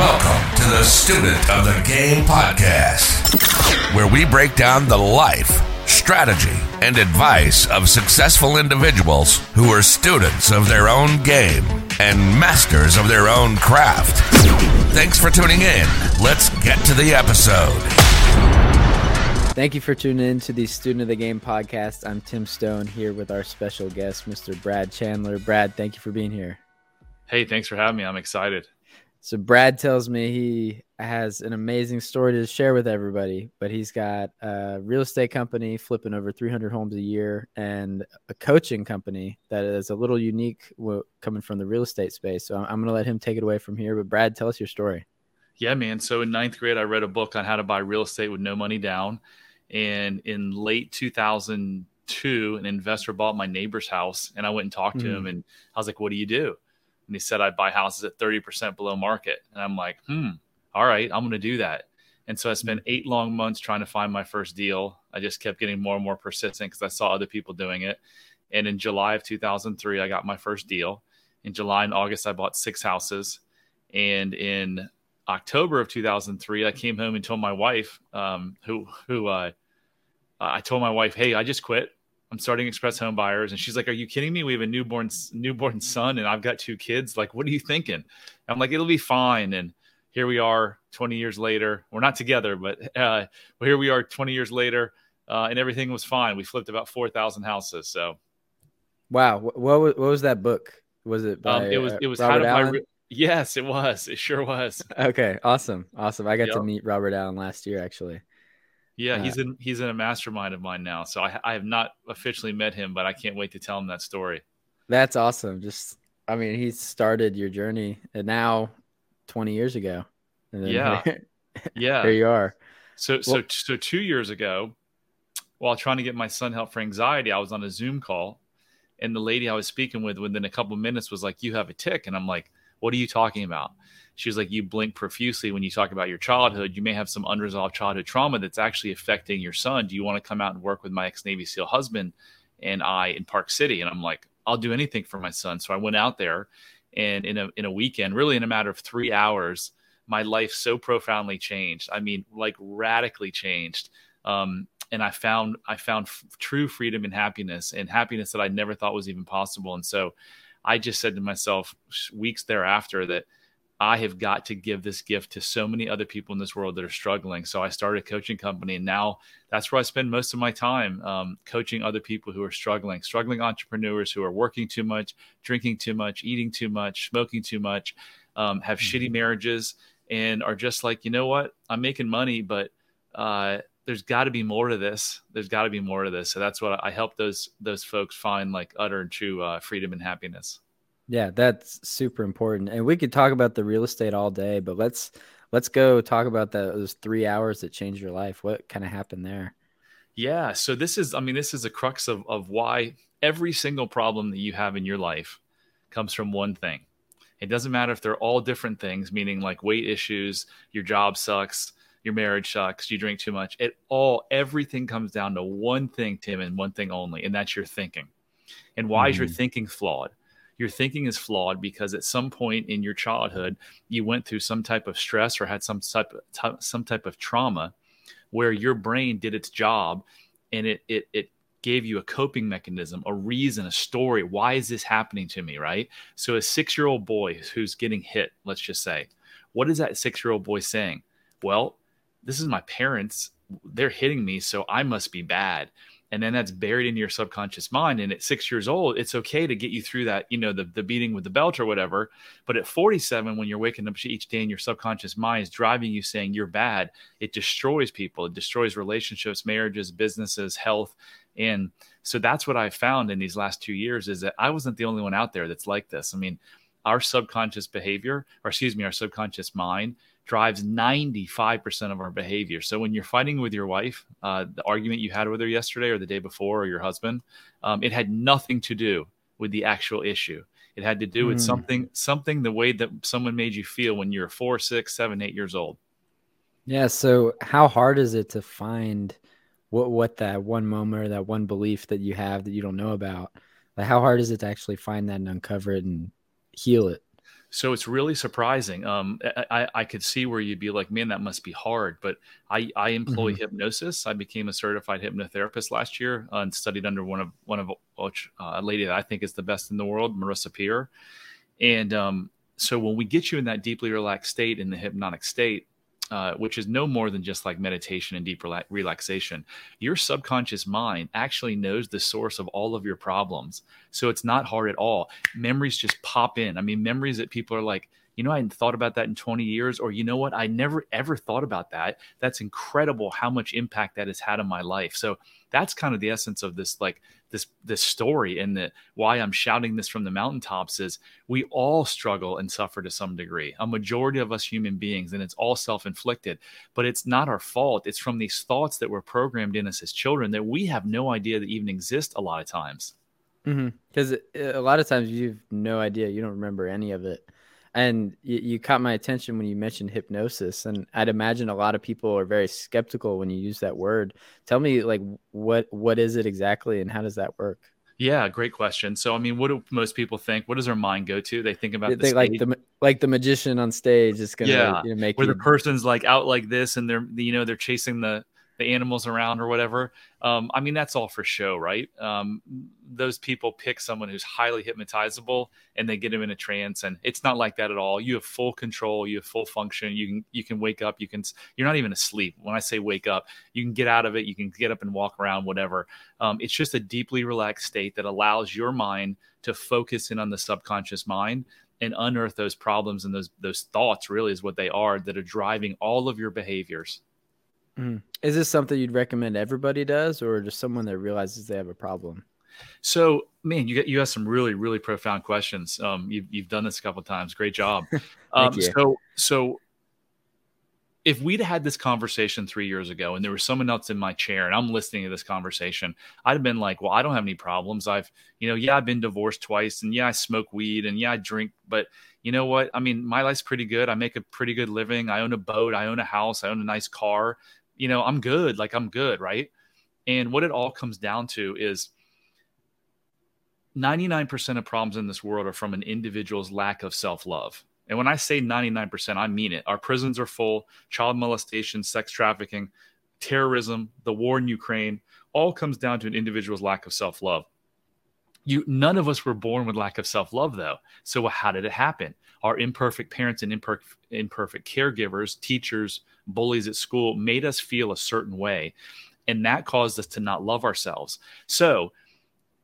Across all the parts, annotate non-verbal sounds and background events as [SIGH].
Welcome to the Student of the Game podcast, where we break down the life, strategy, and advice of successful individuals who are students of their own game and masters of their own craft. Thanks for tuning in. Let's get to the episode. Thank you for tuning in to the Student of the Game podcast. I'm Tim Stone here with our special guest, Mr. Brad Chandler. Brad, thank you for being here. Hey, thanks for having me. I'm excited. So Brad tells me he has an amazing story to share with everybody, but he's got a real estate company flipping over 300 homes a year and a coaching company that is a little unique coming from the real estate space. So I'm going to let him take it away from here. But Brad, tell us your story. Yeah, man. So in ninth grade, I read a book on how to buy real estate with no money down. And in late 2002, an investor bought my neighbor's house and I went and talked mm. to him hmm. and I was like, what do you do? And he said I'd buy houses at 30% below market. And I'm like, hmm, all right, I'm going to do that. And so I spent mm-hmm. eight long months trying to find my first deal. I just kept getting more and more persistent because I saw other people doing it. And in July of 2003, I got my first deal. In July and August, I bought six houses. And in October of 2003, I came home and told my wife, um, who who uh, I told my wife, "Hey, I just quit. I'm starting Express Homebuyers. And she's like, Are you kidding me? We have a newborn newborn son and I've got two kids. Like, what are you thinking? I'm like, It'll be fine. And here we are 20 years later. We're not together, but uh, well, here we are 20 years later, uh, and everything was fine. We flipped about 4,000 houses. So, wow. What, what, was, what was that book? Was it by, um, it was, it was Robert Allen? Re- yes, it was. It sure was. [LAUGHS] okay. Awesome. Awesome. I got yep. to meet Robert Allen last year, actually. Yeah, uh, he's in he's in a mastermind of mine now. So I I have not officially met him, but I can't wait to tell him that story. That's awesome. Just I mean, he started your journey and now 20 years ago. yeah. Here, [LAUGHS] yeah. Here you are. So well, so so 2 years ago, while trying to get my son help for anxiety, I was on a Zoom call and the lady I was speaking with within a couple minutes was like, "You have a tic." And I'm like, "What are you talking about?" She was like, you blink profusely when you talk about your childhood. You may have some unresolved childhood trauma that's actually affecting your son. Do you want to come out and work with my ex Navy SEAL husband and I in Park City? And I'm like, I'll do anything for my son. So I went out there and in a, in a weekend, really in a matter of three hours, my life so profoundly changed. I mean, like radically changed. Um, and I found I found f- true freedom and happiness, and happiness that I never thought was even possible. And so, I just said to myself weeks thereafter that I have got to give this gift to so many other people in this world that are struggling. So I started a coaching company, and now that's where I spend most of my time um, coaching other people who are struggling, struggling entrepreneurs who are working too much, drinking too much, eating too much, smoking too much, um, have mm-hmm. shitty marriages, and are just like, you know what? I'm making money, but uh, there's got to be more to this. There's got to be more to this. So that's what I help those those folks find like utter and true uh, freedom and happiness. Yeah, that's super important. And we could talk about the real estate all day, but let's let's go talk about that, those three hours that changed your life. What kind of happened there? Yeah. So this is, I mean, this is the crux of of why every single problem that you have in your life comes from one thing. It doesn't matter if they're all different things, meaning like weight issues, your job sucks, your marriage sucks, you drink too much. It all everything comes down to one thing, Tim, and one thing only, and that's your thinking. And why mm. is your mm-hmm. thinking flawed? Your thinking is flawed because at some point in your childhood you went through some type of stress or had some type of, some type of trauma where your brain did its job and it it it gave you a coping mechanism, a reason, a story. Why is this happening to me, right? So a 6-year-old boy who's getting hit, let's just say, what is that 6-year-old boy saying? Well, this is my parents, they're hitting me, so I must be bad and then that's buried in your subconscious mind. And at six years old it's okay to get you through that you know the, the beating with the belt or whatever. But at 47 when you're waking up each day and your subconscious mind is driving you saying you're bad it destroys people. It destroys relationships marriages businesses health. And so that's what i found in these last two years is that i wasn't the only one out there that's like this. I mean our subconscious behavior or excuse me our subconscious mind drives 95% of our behavior. So when you're fighting with your wife, uh, the argument you had with her yesterday or the day before or your husband, um, it had nothing to do with the actual issue. It had to do with mm. something, something the way that someone made you feel when you're four, six, seven, eight years old. Yeah. So how hard is it to find what what that one moment or that one belief that you have that you don't know about? Like how hard is it to actually find that and uncover it and heal it? So it's really surprising. Um, I, I could see where you'd be like, man, that must be hard. But I, I employ mm-hmm. hypnosis. I became a certified hypnotherapist last year uh, and studied under one of one of uh, a lady that I think is the best in the world, Marissa Peer. And um, so when we get you in that deeply relaxed state, in the hypnotic state, uh, which is no more than just like meditation and deep rela- relaxation. Your subconscious mind actually knows the source of all of your problems. So it's not hard at all. Memories just pop in. I mean, memories that people are like, you know, I hadn't thought about that in 20 years, or you know what, I never ever thought about that. That's incredible how much impact that has had on my life. So that's kind of the essence of this like this this story and the why I'm shouting this from the mountaintops is we all struggle and suffer to some degree. A majority of us human beings, and it's all self-inflicted. But it's not our fault. It's from these thoughts that were programmed in us as children that we have no idea that even exist a lot of times. Because mm-hmm. a lot of times you've no idea. You don't remember any of it and you, you, caught my attention when you mentioned hypnosis and i'd imagine a lot of people are very skeptical when you use that word. Tell me like what what is it exactly and how does that work? Yeah great question. So i mean what do most people think? What does their mind go to? They think about they, the like the like the magician on stage is gonna yeah. you know, make where you... the person's like out like this and they're you know they're chasing the the animals around or whatever. Um, I mean, that's all for show, right? Um, those people pick someone who's highly hypnotizable and they get them in a trance, and it's not like that at all. You have full control, you have full function. You can you can wake up. You can you're not even asleep. When I say wake up, you can get out of it. You can get up and walk around, whatever. Um, it's just a deeply relaxed state that allows your mind to focus in on the subconscious mind and unearth those problems and those those thoughts really is what they are that are driving all of your behaviors Mm. Is this something you'd recommend everybody does, or just someone that realizes they have a problem? So, man, you get you have some really really profound questions. Um, you've you've done this a couple times. Great job. [LAUGHS] um, so so if we'd had this conversation three years ago and there was someone else in my chair and I'm listening to this conversation, I'd have been like, well, I don't have any problems. I've, you know, yeah, I've been divorced twice and yeah, I smoke weed and yeah, I drink, but you know what? I mean, my life's pretty good. I make a pretty good living. I own a boat. I own a house. I own a nice car you know, I'm good. Like I'm good, right? And what it all comes down to is 99% of problems in this world are from an individual's lack of self love. And when I say 99%, I mean it. Our prisons are full, child molestation, sex trafficking, terrorism, the war in Ukraine, all comes down to an individual's lack of self love. You, none of us were born with lack of self love, though. So how did it happen? Our imperfect parents and imperfect, imperfect caregivers, teachers, bullies at school made us feel a certain way. And that caused us to not love ourselves. So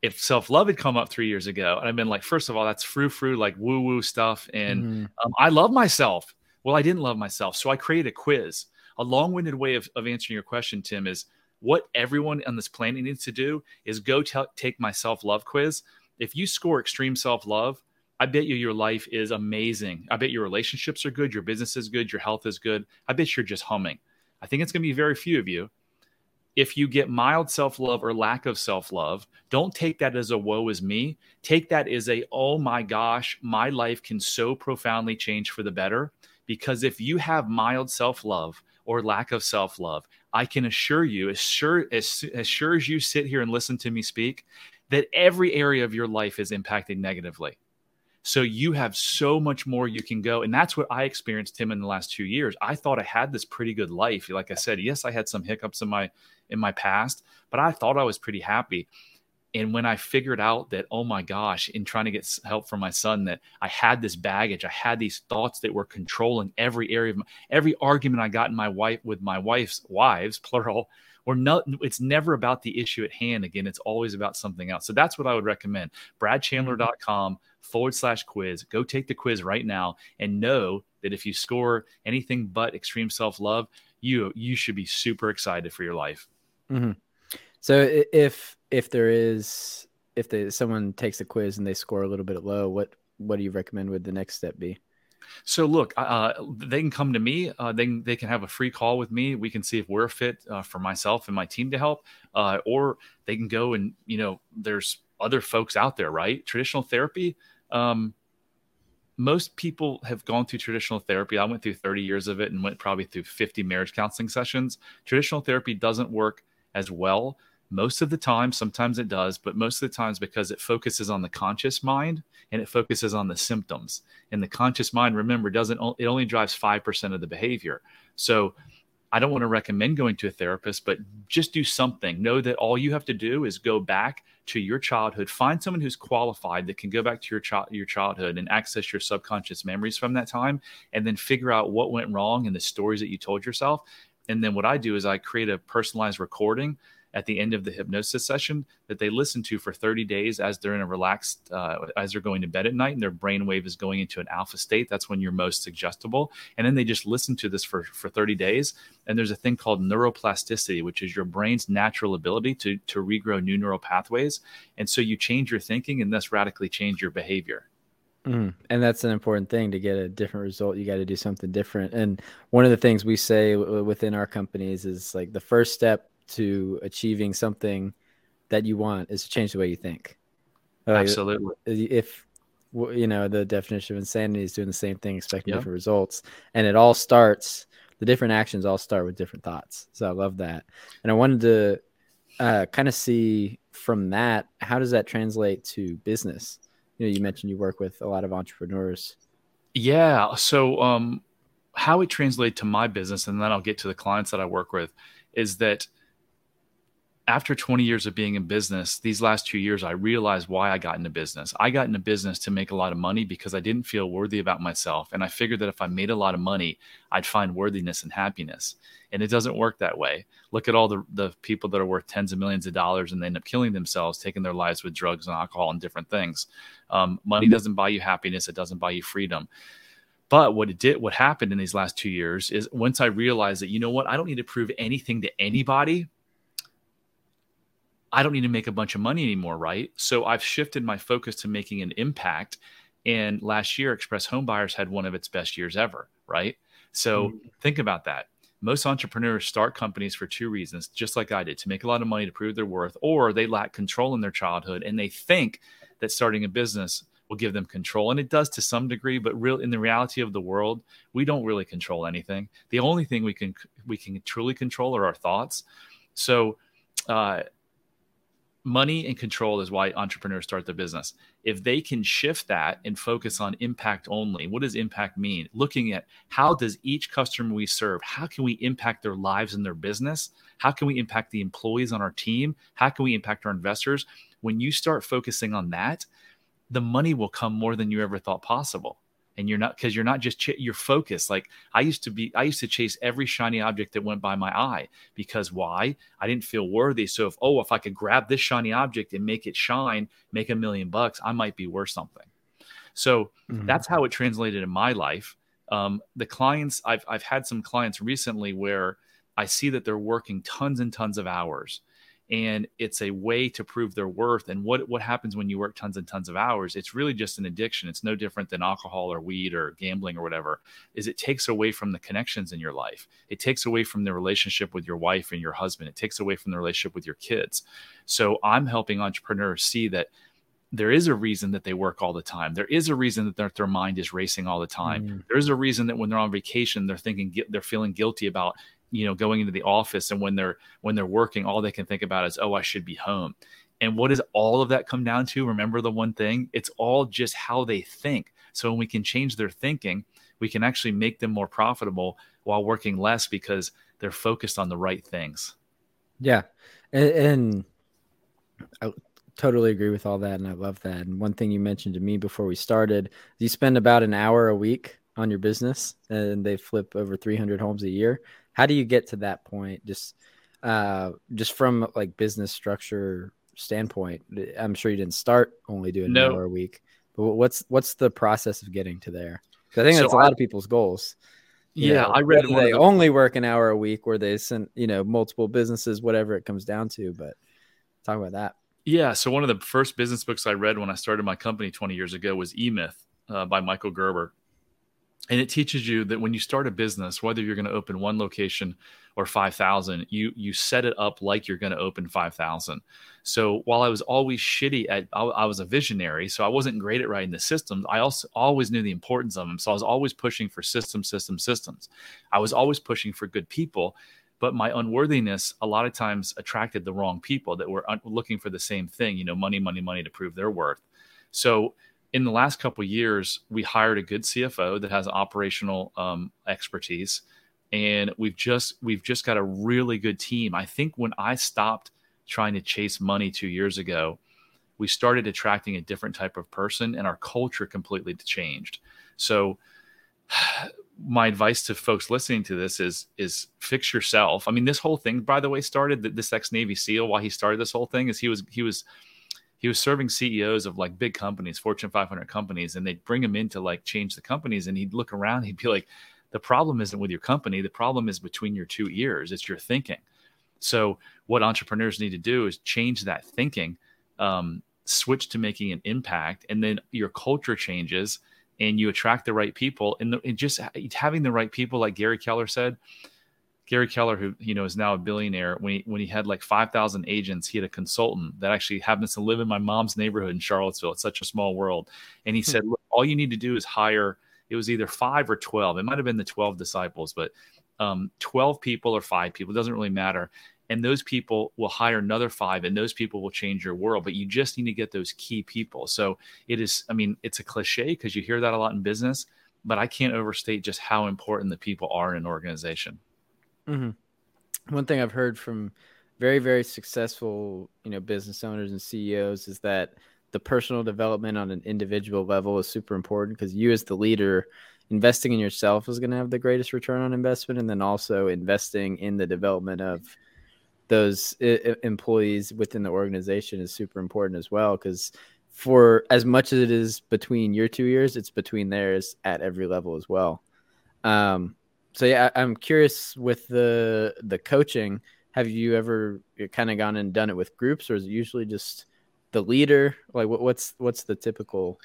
if self love had come up three years ago, and I've been like, first of all, that's frou frou, like woo woo stuff. And mm-hmm. um, I love myself. Well, I didn't love myself. So I created a quiz. A long winded way of, of answering your question, Tim, is what everyone on this planet needs to do is go t- take my self love quiz. If you score extreme self love, I bet you your life is amazing. I bet your relationships are good, your business is good, your health is good. I bet you're just humming. I think it's going to be very few of you. If you get mild self love or lack of self love, don't take that as a woe is me. Take that as a, oh my gosh, my life can so profoundly change for the better. Because if you have mild self love or lack of self love, I can assure you, as sure as, as sure as you sit here and listen to me speak, that every area of your life is impacted negatively. So you have so much more you can go. And that's what I experienced Tim in the last two years. I thought I had this pretty good life. Like I said, yes, I had some hiccups in my in my past, but I thought I was pretty happy. And when I figured out that, oh my gosh, in trying to get help from my son, that I had this baggage, I had these thoughts that were controlling every area of my, every argument I got in my wife with my wife's wives, [LAUGHS] plural, or no, it's never about the issue at hand. Again, it's always about something else. So that's what I would recommend. BradChandler.com forward slash quiz. Go take the quiz right now and know that if you score anything but extreme self love, you you should be super excited for your life. Mm-hmm. So if if there is if someone takes a quiz and they score a little bit low, what what do you recommend would the next step be? So look, uh, they can come to me. Uh, they they can have a free call with me. We can see if we're fit uh, for myself and my team to help, uh, or they can go and you know, there's other folks out there, right? Traditional therapy. Um, most people have gone through traditional therapy. I went through 30 years of it and went probably through 50 marriage counseling sessions. Traditional therapy doesn't work as well most of the time sometimes it does but most of the times because it focuses on the conscious mind and it focuses on the symptoms. And the conscious mind remember doesn't it only drives 5% of the behavior. So i don't want to recommend going to a therapist but just do something. Know that all you have to do is go back to your childhood. Find someone who's qualified that can go back to your child your childhood and access your subconscious memories from that time and then figure out what went wrong and the stories that you told yourself. And then what i do is i create a personalized recording at the end of the hypnosis session that they listen to for 30 days as they're in a relaxed, uh, as they're going to bed at night and their brain wave is going into an alpha state. That's when you're most suggestible. And then they just listen to this for, for 30 days. And there's a thing called neuroplasticity, which is your brain's natural ability to, to regrow new neural pathways. And so you change your thinking and thus radically change your behavior. Mm, and that's an important thing to get a different result. You got to do something different. And one of the things we say w- within our companies is like the first step to achieving something that you want is to change the way you think. Absolutely. If you know the definition of insanity is doing the same thing, expecting different results, and it all starts. The different actions all start with different thoughts. So I love that, and I wanted to uh, kind of see from that how does that translate to business. You know, you mentioned you work with a lot of entrepreneurs. Yeah. So, um, how it translates to my business, and then I'll get to the clients that I work with, is that after 20 years of being in business, these last two years, I realized why I got into business. I got into business to make a lot of money because I didn't feel worthy about myself. And I figured that if I made a lot of money, I'd find worthiness and happiness. And it doesn't work that way. Look at all the, the people that are worth tens of millions of dollars and they end up killing themselves, taking their lives with drugs and alcohol and different things. Um, money doesn't buy you happiness, it doesn't buy you freedom. But what it did, what happened in these last two years is once I realized that, you know what, I don't need to prove anything to anybody I don't need to make a bunch of money anymore, right? So I've shifted my focus to making an impact. And last year, Express Homebuyers had one of its best years ever, right? So mm-hmm. think about that. Most entrepreneurs start companies for two reasons, just like I did, to make a lot of money to prove their worth, or they lack control in their childhood and they think that starting a business will give them control. And it does to some degree, but real in the reality of the world, we don't really control anything. The only thing we can we can truly control are our thoughts. So uh, money and control is why entrepreneurs start their business. If they can shift that and focus on impact only, what does impact mean? Looking at how does each customer we serve, how can we impact their lives and their business? How can we impact the employees on our team? How can we impact our investors? When you start focusing on that, the money will come more than you ever thought possible and you're not because you're not just ch- you're focused. Like i used to be i used to chase every shiny object that went by my eye because why? I didn't feel worthy. So if oh if i could grab this shiny object and make it shine make a million bucks i might be worth something. So mm-hmm. that's how it translated in my life. Um, the clients I've, I've had some clients recently where i see that they're working tons and tons of hours and it's a way to prove their worth and what what happens when you work tons and tons of hours it's really just an addiction it's no different than alcohol or weed or gambling or whatever is it takes away from the connections in your life it takes away from the relationship with your wife and your husband it takes away from the relationship with your kids so i'm helping entrepreneurs see that there is a reason that they work all the time. There is a reason that their, their mind is racing all the time. Mm. There's a reason that when they're on vacation, they're thinking, they're feeling guilty about you know going into the office and when they're when they're working all they can think about is oh i should be home. And what does all of that come down to? Remember the one thing? It's all just how they think. So when we can change their thinking we can actually make them more profitable while working less because they're focused on the right things. Yeah. And, and I totally agree with all that and i love that. And one thing you mentioned to me before we started you spend about an hour a week on your business and they flip over 300 homes a year how do you get to that point? Just uh just from like business structure standpoint i'm sure you didn't start only doing no. an hour a week but what's what's the process of getting to there? I think that's so a lot I, of people's goals. Yeah know, i read they the- only work an hour a week where they send you know multiple businesses whatever it comes down to but talk about that. Yeah so one of the first business books i read when i started my company 20 years ago was e-myth uh, by michael gerber and it teaches you that when you start a business whether you're going to open one location or 5000 you you set it up like you're going to open 5000 so while i was always shitty at I, I, was a visionary so i wasn't great at writing the systems i also always knew the importance of them so i was always pushing for system system systems. I was always pushing for good people but my unworthiness a lot of times attracted the wrong people that were un- looking for the same thing you know money money money to prove their worth. So in the last couple years we hired a good cfo that has operational um, expertise and we've just we've just got a really good team i think when i stopped trying to chase money two years ago we started attracting a different type of person and our culture completely changed so [SIGHS] my advice to folks listening to this is is fix yourself. I mean, this whole thing, by the way, started this ex Navy SEAL. Why he started this whole thing is he was he was he was serving CEOs of like big companies, Fortune 500 companies, and they'd bring him in to like change the companies, and he'd look around, he'd be like, the problem isn't with your company, the problem is between your two ears. It's your thinking. So what entrepreneurs need to do is change that thinking, um, switch to making an impact, and then your culture changes and you attract the right people and, the, and just having the right people like gary keller said gary keller who you know is now a billionaire when he, when he had like 5000 agents he had a consultant that actually happens to live in my mom's neighborhood in charlottesville. It's such a small world. And he hmm. said Look, all you need to do is hire it was either five or 12 it might have been the 12 disciples but um, 12 people or five people it doesn't really matter. And those people will hire another five and those people will change your world but you just need to get those key people. So it is i mean it's a cliche because you hear that a lot in business but i can't overstate just how important the people are in an organization mm-hmm. one thing i've heard from very very successful you know business owners and ceos is that the personal development on an individual level is super important because you as the leader investing in yourself is going to have the greatest return on investment and then also investing in the development of those I- employees within the organization is super important as well because for as much as it is between your two years it's between theirs at every level as well um, so yeah I, i'm curious with the the coaching have you ever kind of gone and done it with groups or is it usually just the leader? Like what, what's what's the typical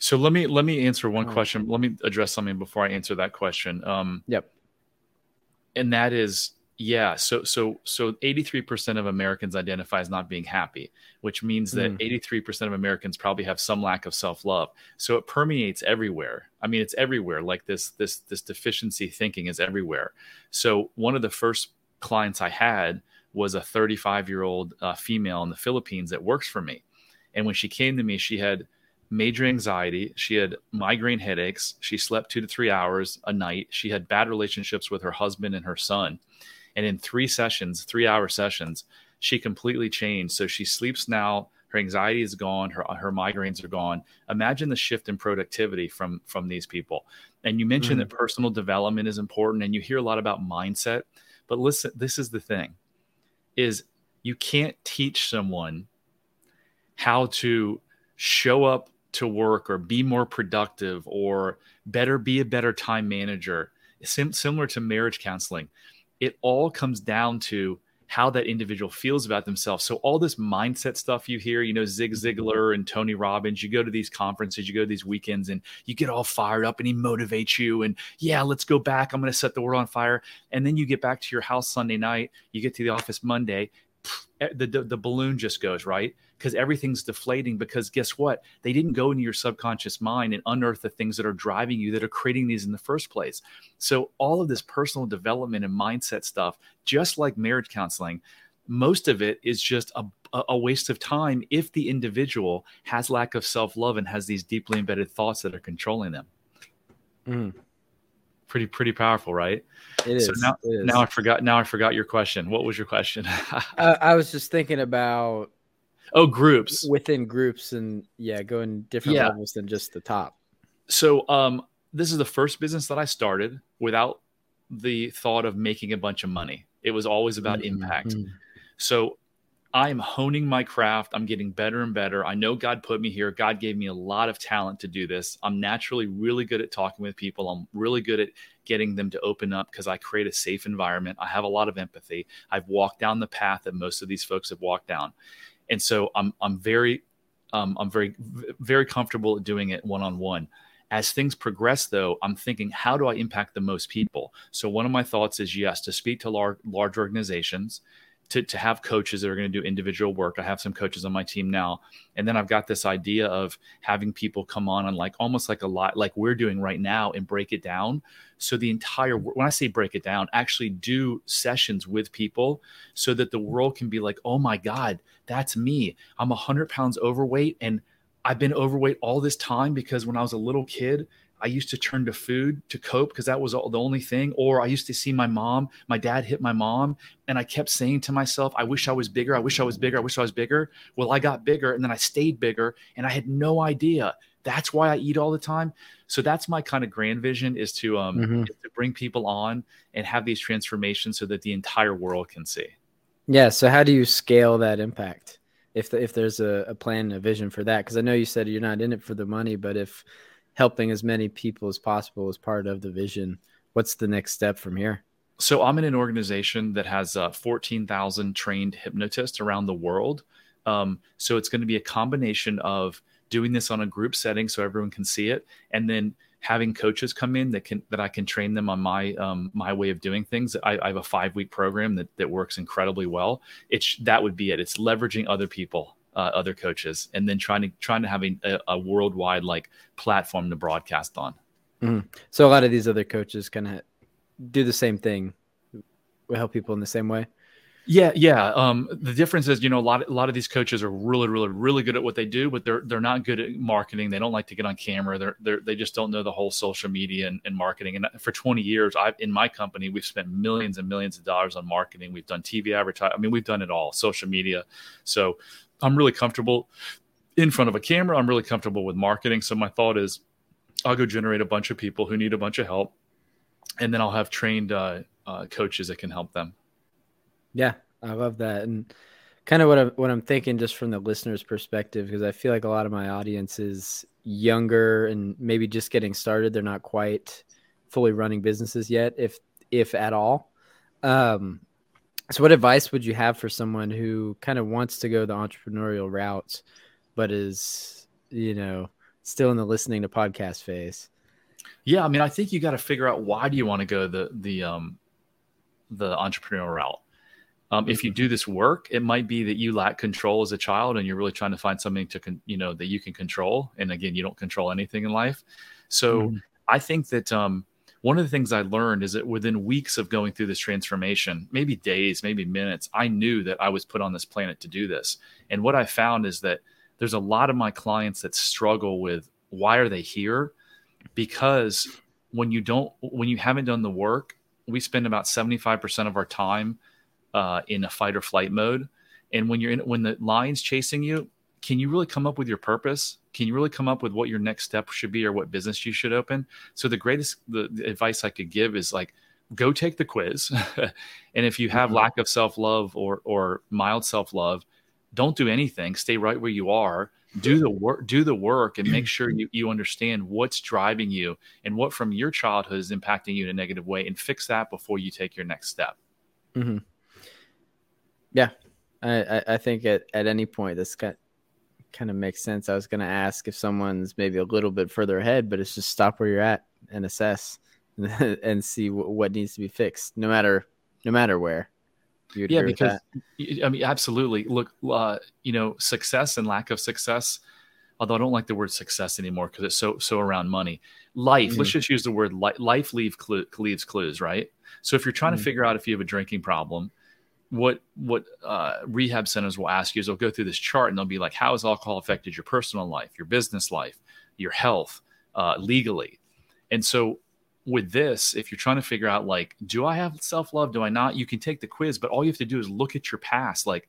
so let me let me answer one oh. question. Let me address something before i answer that question. Um, yep. and that is yeah, so so so 83% of Americans identify as not being happy, which means that mm. 83% of Americans probably have some lack of self-love. So it permeates everywhere. I mean, it's everywhere. Like this this this deficiency thinking is everywhere. So one of the first clients I had was a 35-year-old uh, female in the Philippines that works for me. And when she came to me, she had major anxiety. She had migraine headaches. She slept two to three hours a night. She had bad relationships with her husband and her son and in three sessions, three hour sessions, she completely changed. So she sleeps now. Her anxiety is gone. Her her migraines are gone. Imagine the shift in productivity from from these people. And you mentioned mm-hmm. that personal development is important, and you hear a lot about mindset. But listen, this is the thing: is you can't teach someone how to show up to work or be more productive or better be a better time manager. Sim- similar to marriage counseling it all comes down to how that individual feels about themselves. So all this mindset stuff you hear, you know, Zig mm-hmm. Ziglar and Tony Robbins, you go to these conferences, you go to these weekends and you get all fired up and he motivates you and yeah, let's go back. I'm going to set the world on fire. And then you get back to your house Sunday night, you get to the office Monday, the, the, the balloon just goes, right? Because everything's deflating. Because guess what? They didn't go into your subconscious mind and unearth the things that are driving you that are creating these in the first place. So, all of this personal development and mindset stuff, just like marriage counseling, most of it is just a, a waste of time if the individual has lack of self love and has these deeply embedded thoughts that are controlling them. Mm. Pretty pretty powerful, right? It is. So now, now I forgot. Now I forgot your question. What was your question? [LAUGHS] uh, I was just thinking about Oh, groups within groups, and yeah, going different yeah. levels than just the top. So, um, this is the first business that I started without the thought of making a bunch of money. It was always about mm-hmm. impact. So, I am honing my craft. I'm getting better and better. I know God put me here. God gave me a lot of talent to do this. I'm naturally really good at talking with people. I'm really good at getting them to open up because I create a safe environment. I have a lot of empathy. I've walked down the path that most of these folks have walked down and so I'm I'm very um, I'm very very comfortable doing it one on one. As things progress, though, I'm thinking, how do I impact the most people? So one of my thoughts is yes, to speak to large large organizations, to, to have coaches that are going to do individual work. I have some coaches on my team now. And then I've got this idea of having people come on and like almost like a lot like we're doing right now and break it down. So the entire when I say break it down, actually do sessions with people so that the world can be like, oh my God, that's me. I'm hundred pounds overweight and I've been overweight all this time because when I was a little kid, I used to turn to food to cope because that was all, the only thing. Or I used to see my mom, my dad hit my mom, and I kept saying to myself, I wish I was bigger. I wish I was bigger. I wish I was bigger. Well, I got bigger and then I stayed bigger and I had no idea. That's why I eat all the time. So that's my kind of grand vision is to um mm-hmm. is to bring people on and have these transformations so that the entire world can see. Yeah. So how do you scale that impact? If the, if there's a, a plan, a vision for that, because I know you said you're not in it for the money, but if helping as many people as possible as part of the vision. What's the next step from here? So I'm in an organization that has uh, 14,000 trained hypnotists around the world. Um, so it's going to be a combination of doing this on a group setting so everyone can see it, and then having coaches come in that can that I can train them on my um, my way of doing things. I, I have a five week program that that works incredibly well. It's that would be it. It's leveraging other people uh, other coaches, and then trying to trying to have a, a worldwide like platform to broadcast on. Mm-hmm. So a lot of these other coaches kind of do the same thing. We help people in the same way. Yeah, yeah. Um, the difference is, you know, a lot, a lot of these coaches are really, really, really good at what they do, but they're they're not good at marketing. They don't like to get on camera. They're, they're they just don't know the whole social media and, and marketing. And for 20 years, I've in my company, we've spent millions and millions of dollars on marketing. We've done TV advertising. I mean, we've done it all, social media. So I'm really comfortable in front of a camera. I'm really comfortable with marketing. So my thought is, I'll go generate a bunch of people who need a bunch of help, and then I'll have trained uh, uh, coaches that can help them. Yeah, I love that, and kind of what I'm what I'm thinking just from the listener's perspective, because I feel like a lot of my audience is younger and maybe just getting started. They're not quite fully running businesses yet, if if at all. Um, so, what advice would you have for someone who kind of wants to go the entrepreneurial route, but is, you know, still in the listening to podcast phase? Yeah, I mean, I think you got to figure out why do you want to go the the um the entrepreneurial route. Um, if you do this work, it might be that you lack control as a child, and you're really trying to find something to con- you know that you can control. And again, you don't control anything in life. So mm-hmm. I think that um, one of the things I learned is that within weeks of going through this transformation, maybe days, maybe minutes, I knew that I was put on this planet to do this. And what I found is that there's a lot of my clients that struggle with why are they here? Because when you don't, when you haven't done the work, we spend about 75% of our time uh, in a fight or flight mode. And when you're in, when the lion's chasing you, can you really come up with your purpose? Can you really come up with what your next step should be or what business you should open? So the greatest the, the advice I could give is like go take the quiz. [LAUGHS] and if you have mm-hmm. lack of self-love or or mild self-love, don't do anything. Stay right where you are. Do the work do the work and make sure you, you understand what's driving you and what from your childhood is impacting you in a negative way and fix that before you take your next step. Mm-hmm. Yeah. I, I think at, at any point this got kind of makes sense. I was going to ask if someone's maybe a little bit further ahead, but it's just stop where you're at and assess [LAUGHS] and see what needs to be fixed, no matter no matter where. yeah, because I mean, absolutely. Look, uh, you know, success and lack of success. Although I don't like the word success anymore because it's so so around money. Life. Mm-hmm. Let's just use the word li- life. Leave leaves clues, right? So if you're trying mm-hmm. to figure out if you have a drinking problem, what what uh, rehab centers will ask you is they'll go through this chart and they'll be like, how has alcohol affected your personal life, your business life, your health, uh, legally? And so with this, if you're trying to figure out like, do I have self love? Do I not? You can take the quiz, but all you have to do is look at your past. Like,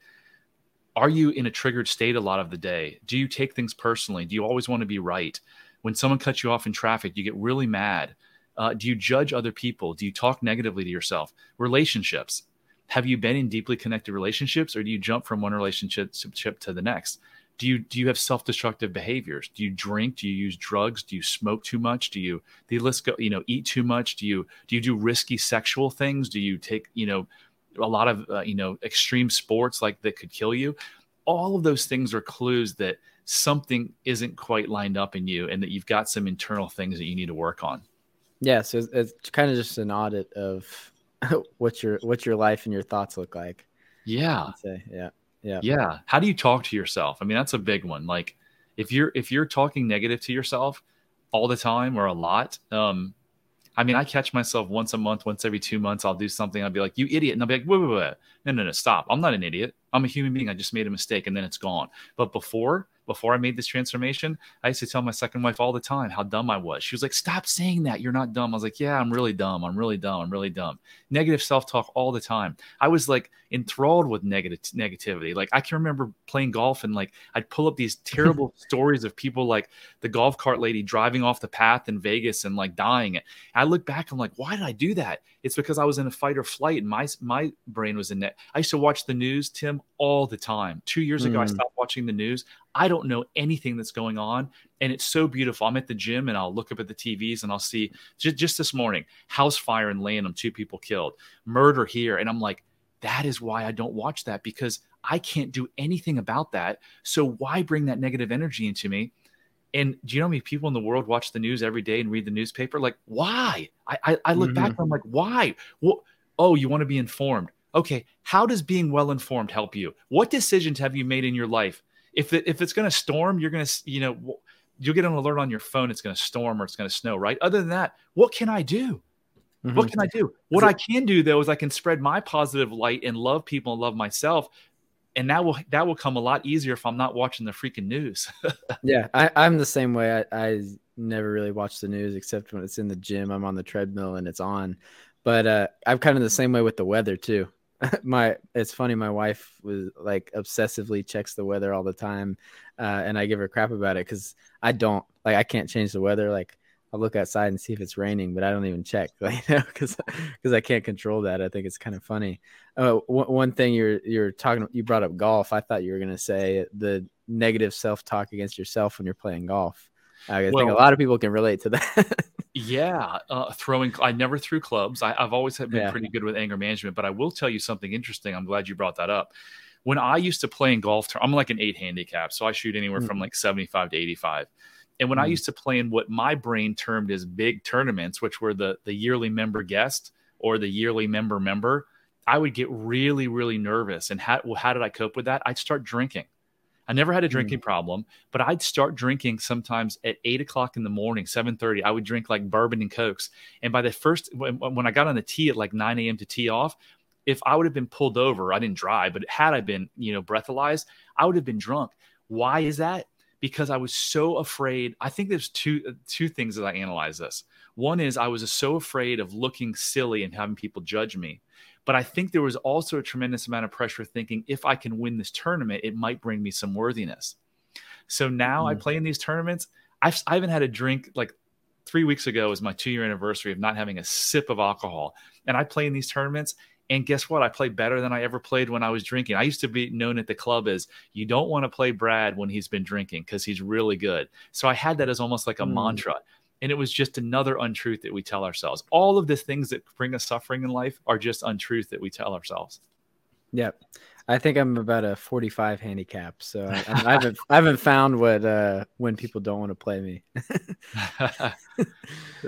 are you in a triggered state a lot of the day? Do you take things personally? Do you always want to be right? When someone cuts you off in traffic, you get really mad. Uh, do you judge other people? Do you talk negatively to yourself? Relationships have you been in deeply connected relationships or do you jump from one relationship to the next? Do you do you have self-destructive behaviors? Do you drink? Do you use drugs? Do you smoke too much? Do you the list go you know eat too much? Do you do you do risky sexual things? Do you take you know a lot of uh, you know extreme sports like that could kill you? All of those things are clues that something isn't quite lined up in you and that you've got some internal things that you need to work on. Yeah so it's, it's kind of just an audit of [LAUGHS] what your what your life and your thoughts look like. Yeah. Yeah. Yeah. Yeah. How do you talk to yourself? I mean, that's a big one. Like if you're if you're talking negative to yourself all the time or a lot, um, I mean, I catch myself once a month, once every two months, I'll do something. I'll be like, you idiot. And I'll be like, wait, wait, wait. No, no, no, stop. I'm not an idiot. I'm a human being. I just made a mistake and then it's gone. But before, before I made this transformation, I used to tell my second wife all the time how dumb I was. She was like, Stop saying that. You're not dumb. I was like, Yeah, I'm really dumb. I'm really dumb. I'm really dumb. Negative self talk all the time. I was like enthralled with negative negativity. Like I can remember playing golf and like I'd pull up these terrible [LAUGHS] stories of people like the golf cart lady driving off the path in Vegas and like dying. And I look back, I'm like, why did I do that? It's because I was in a fight or flight and my my brain was in that. I used to watch the news, Tim, all the time. Two years ago, mm. I stopped watching the news. I don't know anything that's going on. And it's so beautiful. I'm at the gym and I'll look up at the TVs and I'll see just, just this morning, house fire in Lanham, two people killed, murder here. And I'm like, that is why I don't watch that because I can't do anything about that. So why bring that negative energy into me? And do you know how many people in the world watch the news every day and read the newspaper? Like, why? I, I, I look mm-hmm. back and I'm like, why? Well, oh, you want to be informed. Okay, how does being well informed help you? What decisions have you made in your life if it, if it's going to storm, you're going to you know you'll get an alert on your phone. It's going to storm or it's going to snow, right? Other than that, what can I do? Mm-hmm. What can I do? What I can do though is I can spread my positive light and love people and love myself, and that will that will come a lot easier if I'm not watching the freaking news. [LAUGHS] yeah, I, I'm the same way. I, I never really watch the news except when it's in the gym. I'm on the treadmill and it's on. But uh, I'm kind of the same way with the weather too. [LAUGHS] my it's funny my wife was like obsessively checks the weather all the time uh, and i give her crap about it because i don't like i can't change the weather like i'll look outside and see if it's raining but i don't even check [LAUGHS] like because because i can't control that. I think it's kind of funny. Uh, w- one thing you're you're talking you brought up golf. I thought you were going to say the negative self-talk against yourself when you're playing golf. I well, think a lot of people can relate to that [LAUGHS] yeah, uh, throwing. I never threw clubs. I, have always been yeah. pretty good with anger management. But I will tell you something interesting. I'm glad you brought that up. When I used to play in golf, I'm like an eight handicap, so I shoot anywhere mm. from like 75 to 85. And when mm. I used to play in what my brain termed as big tournaments, which were the the yearly member guest or the yearly member member, I would get really really nervous. And how well, how did I cope with that? I'd start drinking. I never had a drinking mm. problem, but I'd start drinking sometimes at eight o'clock in the morning, seven thirty. I would drink like bourbon and cokes, and by the first when, when I got on the tee at like nine a.m. to tee off, if I would have been pulled over, I didn't drive, but had I been you know breathalyzed, I would have been drunk. Why is that? Because I was so afraid. I think there's two two things that I analyze this. One is I was so afraid of looking silly and having people judge me but I think there was also a tremendous amount of pressure thinking if I can win this tournament, it might bring me some worthiness. So now mm-hmm. I play in these tournaments. I've, I haven't had a drink like three weeks ago was my two year anniversary of not having a sip of alcohol. And I play in these tournaments. And guess what? I play better than I ever played when I was drinking. I used to be known at the club as you don't want to play Brad when he's been drinking because he's really good. So I had that as almost like a mm. mantra and it was just another untruth that we tell ourselves. All of the things that bring us suffering in life are just untruth that we tell ourselves. Yep. I think I'm about a 45 handicap, so I, I [LAUGHS] haven't I haven't found what uh, when people don't want to play me.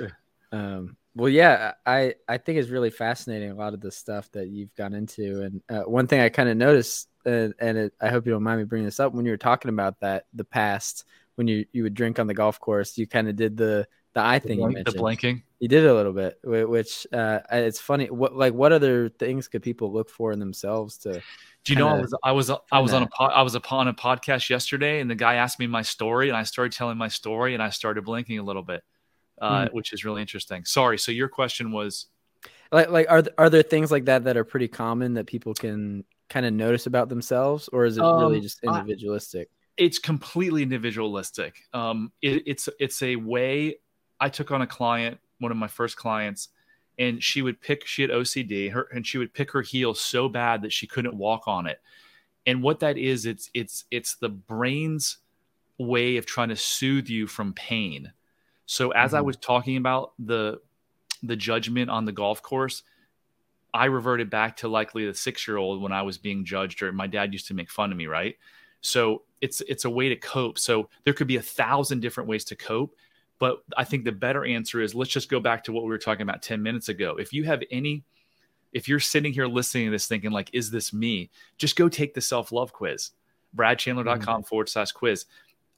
[LAUGHS] um, well, yeah, I I think it's really fascinating a lot of the stuff that you've gone into, and uh, one thing I kind of noticed, uh, and it, I hope you don't mind me bringing this up when you were talking about that the past when you you would drink on the golf course, you kind of did the the eye thing. The, the blinking. You did a little bit, which uh, it's funny. What like what other things could people look for in themselves to? Do you know I was I was I was on a pod, I was upon a podcast yesterday, and the guy asked me my story, and I started telling my story, and I started blinking a little bit, uh, mm. which is really interesting. Sorry. So your question was, like like are are there things like that that are pretty common that people can kind of notice about themselves, or is it um, really just individualistic? I, it's completely individualistic. Um, it, it's it's a way I took on a client, one of my first clients, and she would pick, she had OCD, her, and she would pick her heel so bad that she couldn't walk on it. And what that is, it's it's it's the brain's way of trying to soothe you from pain. So as mm-hmm. I was talking about the the judgment on the golf course, I reverted back to likely the six year old when I was being judged, or my dad used to make fun of me, right? So it's it's a way to cope. So there could be a thousand different ways to cope, but I think the better answer is let's just go back to what we were talking about 10 minutes ago. If you have any if you're sitting here listening to this thinking like, is this me? Just go take the self-love quiz, bradchandler.com mm-hmm. forward slash quiz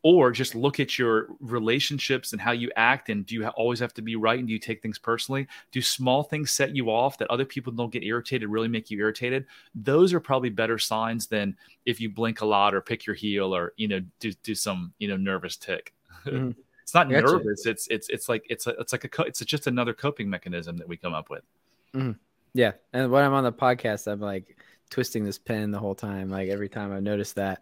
or just look at your relationships and how you act and do you always have to be right and do you take things personally do small things set you off that other people don't get irritated really make you irritated those are probably better signs than if you blink a lot or pick your heel or you know do, do some you know nervous tic [LAUGHS] mm-hmm. It's not gotcha. nervous. It's it's it's like it's a, it's like a it's just another coping mechanism that we come up with. Mm-hmm. yeah. And when i'm on the podcast i'm like twisting this pen the whole time like every time i notice that.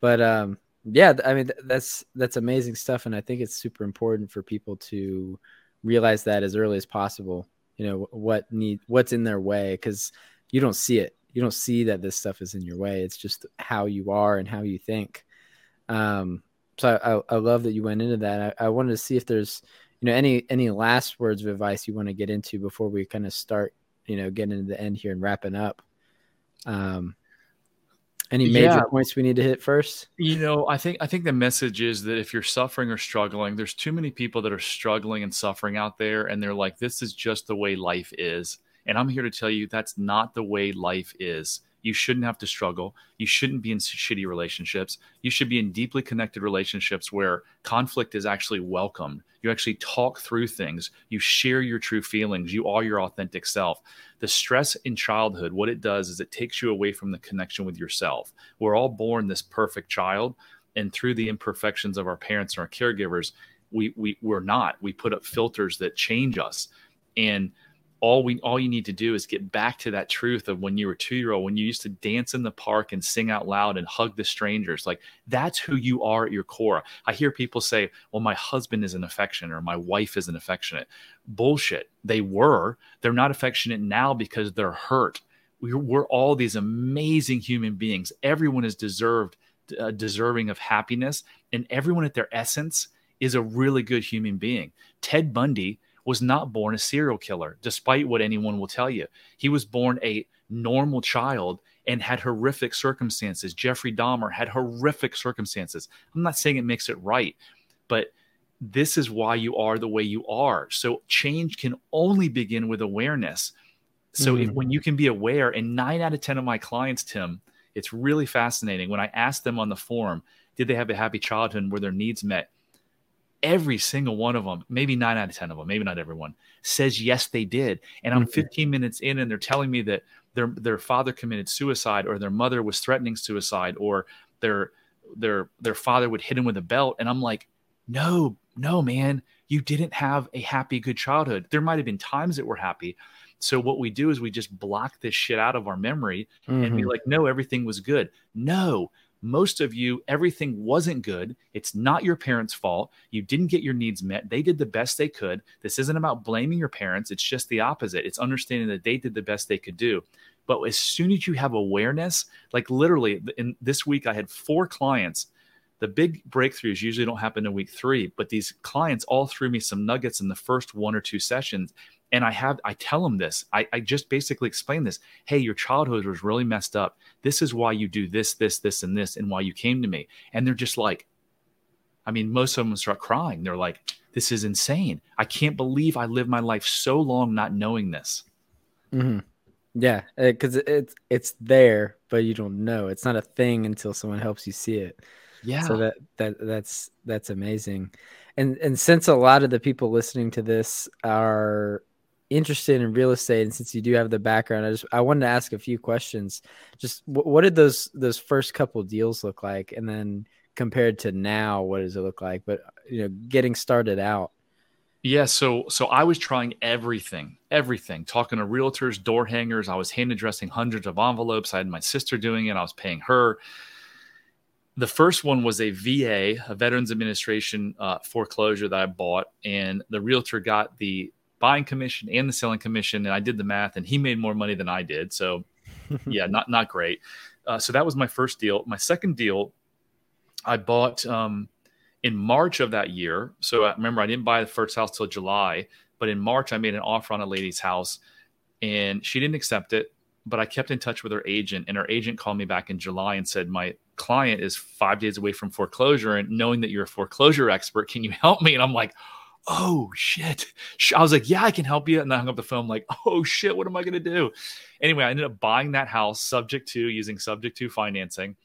But um yeah i mean that's that's amazing stuff. And i think it's super important for people to realize that as early as possible you know what need what's in their way because you don't see it. You don't see that this stuff is in your way. It's just how you are and how you think. Um so i, I love that you went into that I, I wanted to see if there's you know any any last words of advice you want to get into before we kind of start you know getting into the end here and wrapping up um any major yeah. points we need to hit first? You know, I think I think the message is that if you're suffering or struggling, there's too many people that are struggling and suffering out there and they're like this is just the way life is. And I'm here to tell you that's not the way life is. You shouldn't have to struggle. You shouldn't be in shitty relationships. You should be in deeply connected relationships where conflict is actually welcomed. You actually talk through things. You share your true feelings. You are your authentic self. The stress in childhood, what it does is it takes you away from the connection with yourself. We're all born this perfect child. And through the imperfections of our parents and our caregivers, we, we, we're not. We put up filters that change us. And all we all you need to do is get back to that truth of when you were two year old when you used to dance in the park and sing out loud and hug the strangers. Like that's who you are at your core. I hear people say well my husband isn't affectionate or my wife isn't affectionate. Bullshit. They were. They're not affectionate now because they're hurt. We're, we're all these amazing human beings. Everyone is deserved uh, deserving of happiness and everyone at their essence is a really good human being. Ted bundy was not born a serial killer, despite what anyone will tell you. He was born a normal child and had horrific circumstances. Jeffrey Dahmer had horrific circumstances. I'm not saying it makes it right, but this is why you are the way you are. So change can only begin with awareness. So mm-hmm. if, when you can be aware, and nine out of 10 of my clients, Tim, it's really fascinating. When I ask them on the forum, did they have a happy childhood where their needs met? Every single one of them, maybe nine out of 10 of them, maybe not everyone, says yes, they did. And I'm mm-hmm. 15 minutes in and they're telling me that their, their father committed suicide or their mother was threatening suicide or their, their, their father would hit him with a belt. And I'm like, no, no, man, you didn't have a happy, good childhood. There might have been times that were happy. So what we do is we just block this shit out of our memory mm-hmm. and be mm-hmm. like, no, everything was good. No, most of you, everything wasn't good. It's not your parents' fault. You didn't get your needs met. They did the best they could. This isn't about blaming your parents. It's just the opposite. It's understanding that they did the best they could do. But as soon as you have awareness, like literally in this week, I had four clients. The big breakthroughs usually don't happen in week three, but these clients all threw me some nuggets in the first one or two sessions and I have I tell them this. I, I just basically explain this. Hey, your childhood was really messed up. This is why you do this, this, this, and this, and why you came to me. And they're just like, I mean, most of them start crying. They're like, this is insane. I can't believe I lived my life so long not knowing this. Mm-hmm. Yeah, because uh, it's it's there, but you don't know. It's not a thing until someone helps you see it. Yeah. So that that that's that's amazing. And and since a lot of the people listening to this are interested in real estate and since you do have the background i just i wanted to ask a few questions. Just what, what did those those first couple deals look like? And then compared to now what does it look like? But you know getting started out. Yeah so so i was trying everything everything. Talking to realtors door hangers. I was hand addressing hundreds of envelopes. I had my sister doing it. I was paying her the first one was a VA, a Veterans Administration uh, foreclosure that I bought, and the realtor got the buying commission and the selling commission, and I did the math, and he made more money than I did. So, [LAUGHS] yeah, not not great. Uh, so that was my first deal. My second deal, I bought um, in March of that year. So I remember I didn't buy the first house till July, but in March I made an offer on a lady's house, and she didn't accept it. But I kept in touch with her agent, and her agent called me back in July and said, "My client is five days away from foreclosure, and knowing that you're a foreclosure expert, can you [LAUGHS] help me?" And I'm like oh shit. I was like, yeah, I can help you. And I hung up the phone, like, oh shit, what am I going to do? Anyway, I ended up buying that house subject to using subject to financing.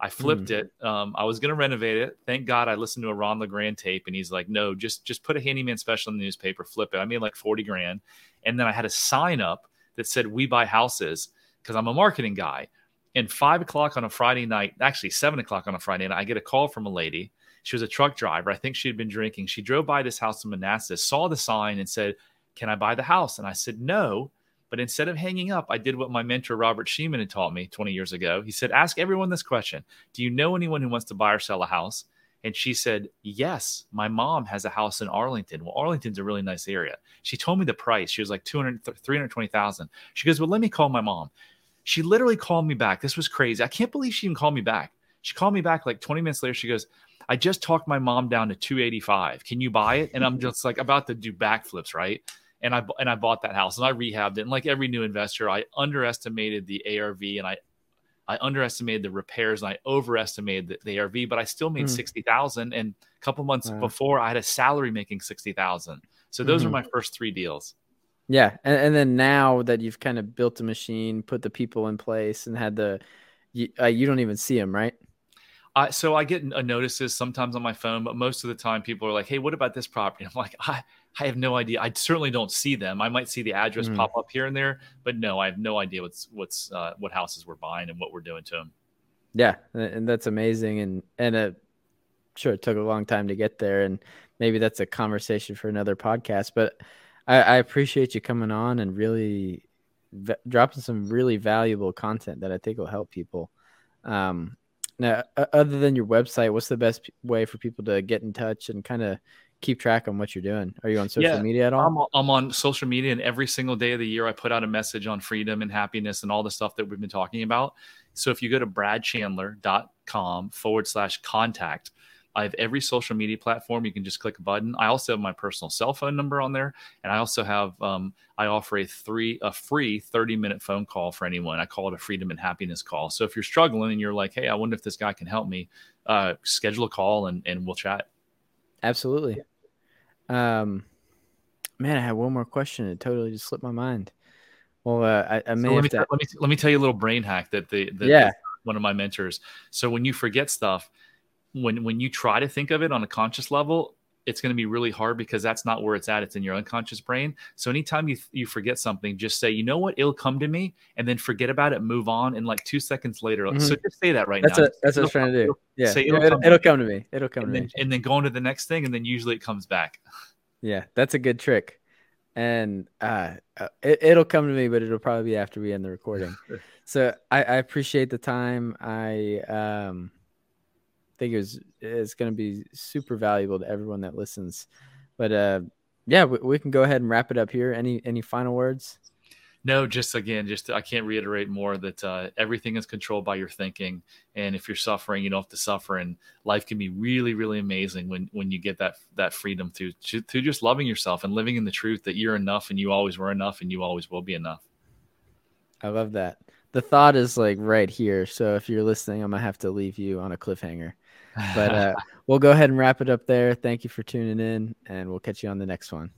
I flipped mm. it. Um, I was going to renovate it. Thank God I listened to a Ron LeGrand tape, and he's like, "No, just just put a handyman special in the newspaper, flip it." I made like forty grand, and then I had a sign up that said "We buy houses" because I'm a marketing guy. And five o'clock on a Friday night, actually seven o'clock on a Friday night, I get a call from a lady. She was a truck driver. I think she had been drinking. She drove by this house in Manassas, saw the sign, and said, "Can I buy the house?" And I said, "No." But instead of hanging up, I did what my mentor Robert Shemin had taught me 20 years ago. He said, Ask everyone this question Do you know anyone who wants to buy or sell a house? And she said, Yes, my mom has a house in Arlington. Well, Arlington's a really nice area. She told me the price. She was like 200, 320,000. She goes, Well, let me call my mom. She literally called me back. This was crazy. I can't believe she even called me back. She called me back like 20 minutes later. She goes, I just talked my mom down to 285. Can you buy it? And I'm just like about to do backflips, right? and I and I bought that house and I rehabbed it. And like every new investor, I underestimated the ARV and I I underestimated the repairs and I overestimated the, the ARV, but I still made mm. sixty thousand. And a couple months wow. before, I had a salary making sixty thousand. So those mm-hmm. are my first three deals. Yeah, and, and, then now that you've kind of built the machine, put the people in place, and had the you, uh, you don't even see them, right? Uh, so I get a notices sometimes on my phone, but most of the time people are like, "Hey, what about this property?" [LAUGHS] I'm like, "I I have no idea. I certainly don't see them. I might see the address mm. pop up here and there, but no, I have no idea what's what's uh, what houses we're buying and what we're doing to them. Yeah, and that's amazing, and and it, sure it took a long time to get there, and maybe that's a conversation for another podcast. But I, I appreciate you coming on and really v- dropping some really valuable content that I think will help people. Um, now, other than your website, what's the best way for people to get in touch and kind of keep track on what you're doing? Are you on social yeah, media at all? I'm, I'm, on social media, and every single day of the year, I put out a message on freedom and happiness and all the stuff that we've been talking about. So if you go to bradchandler.com forward slash contact, I have every social media platform. You can just click a button. I also have my personal cell phone number on there, and I also have um, I offer a three a free thirty minute phone call for anyone. I call it a freedom and happiness call. So if you're struggling and you're like, hey, I wonder if this guy can help me, uh, schedule a call and and we'll chat. Absolutely. Um, man, I had one more question. It totally just slipped my mind. Well, uh, I, I may so let, me, to... let me let me tell you a little brain hack that the that yeah. one of my mentors. So when you forget stuff, when when you try to think of it on a conscious level, it's going to be really hard because that's not where it's at. It's in your unconscious brain. So anytime you you forget something, just say, you know what, it'll come to me, and then forget about it, move on, and like two seconds later. Mm-hmm. So just say that right that's now. That's what I was trying to do. Yeah, say, it'll, it'll, come, it'll come, to me. It'll come and to then, me, and then go on to the next thing, and then usually it comes back. Yeah, that's a good trick. And uh, uh it, will come to me, but it'll probably be after we end the recording. [LAUGHS] so I, I, appreciate the time. I um, was, it's going to be super valuable to everyone that listens. But uh, yeah, we, we can go ahead and wrap it up here. Any any final words? No, just again, just I can't reiterate more that uh, everything is controlled by your thinking, and if you're suffering, you don't have to suffer, and life can be really, really amazing when when you get that that freedom through through just loving yourself and living in the truth that you're enough and you always were enough and you always will be enough. I love that. The thought is like right here. So if you're listening, I'm gonna have to leave you on a cliffhanger. But uh, [LAUGHS] we'll go ahead and wrap it up there. Thank you for tuning in, and we'll catch you on the next one.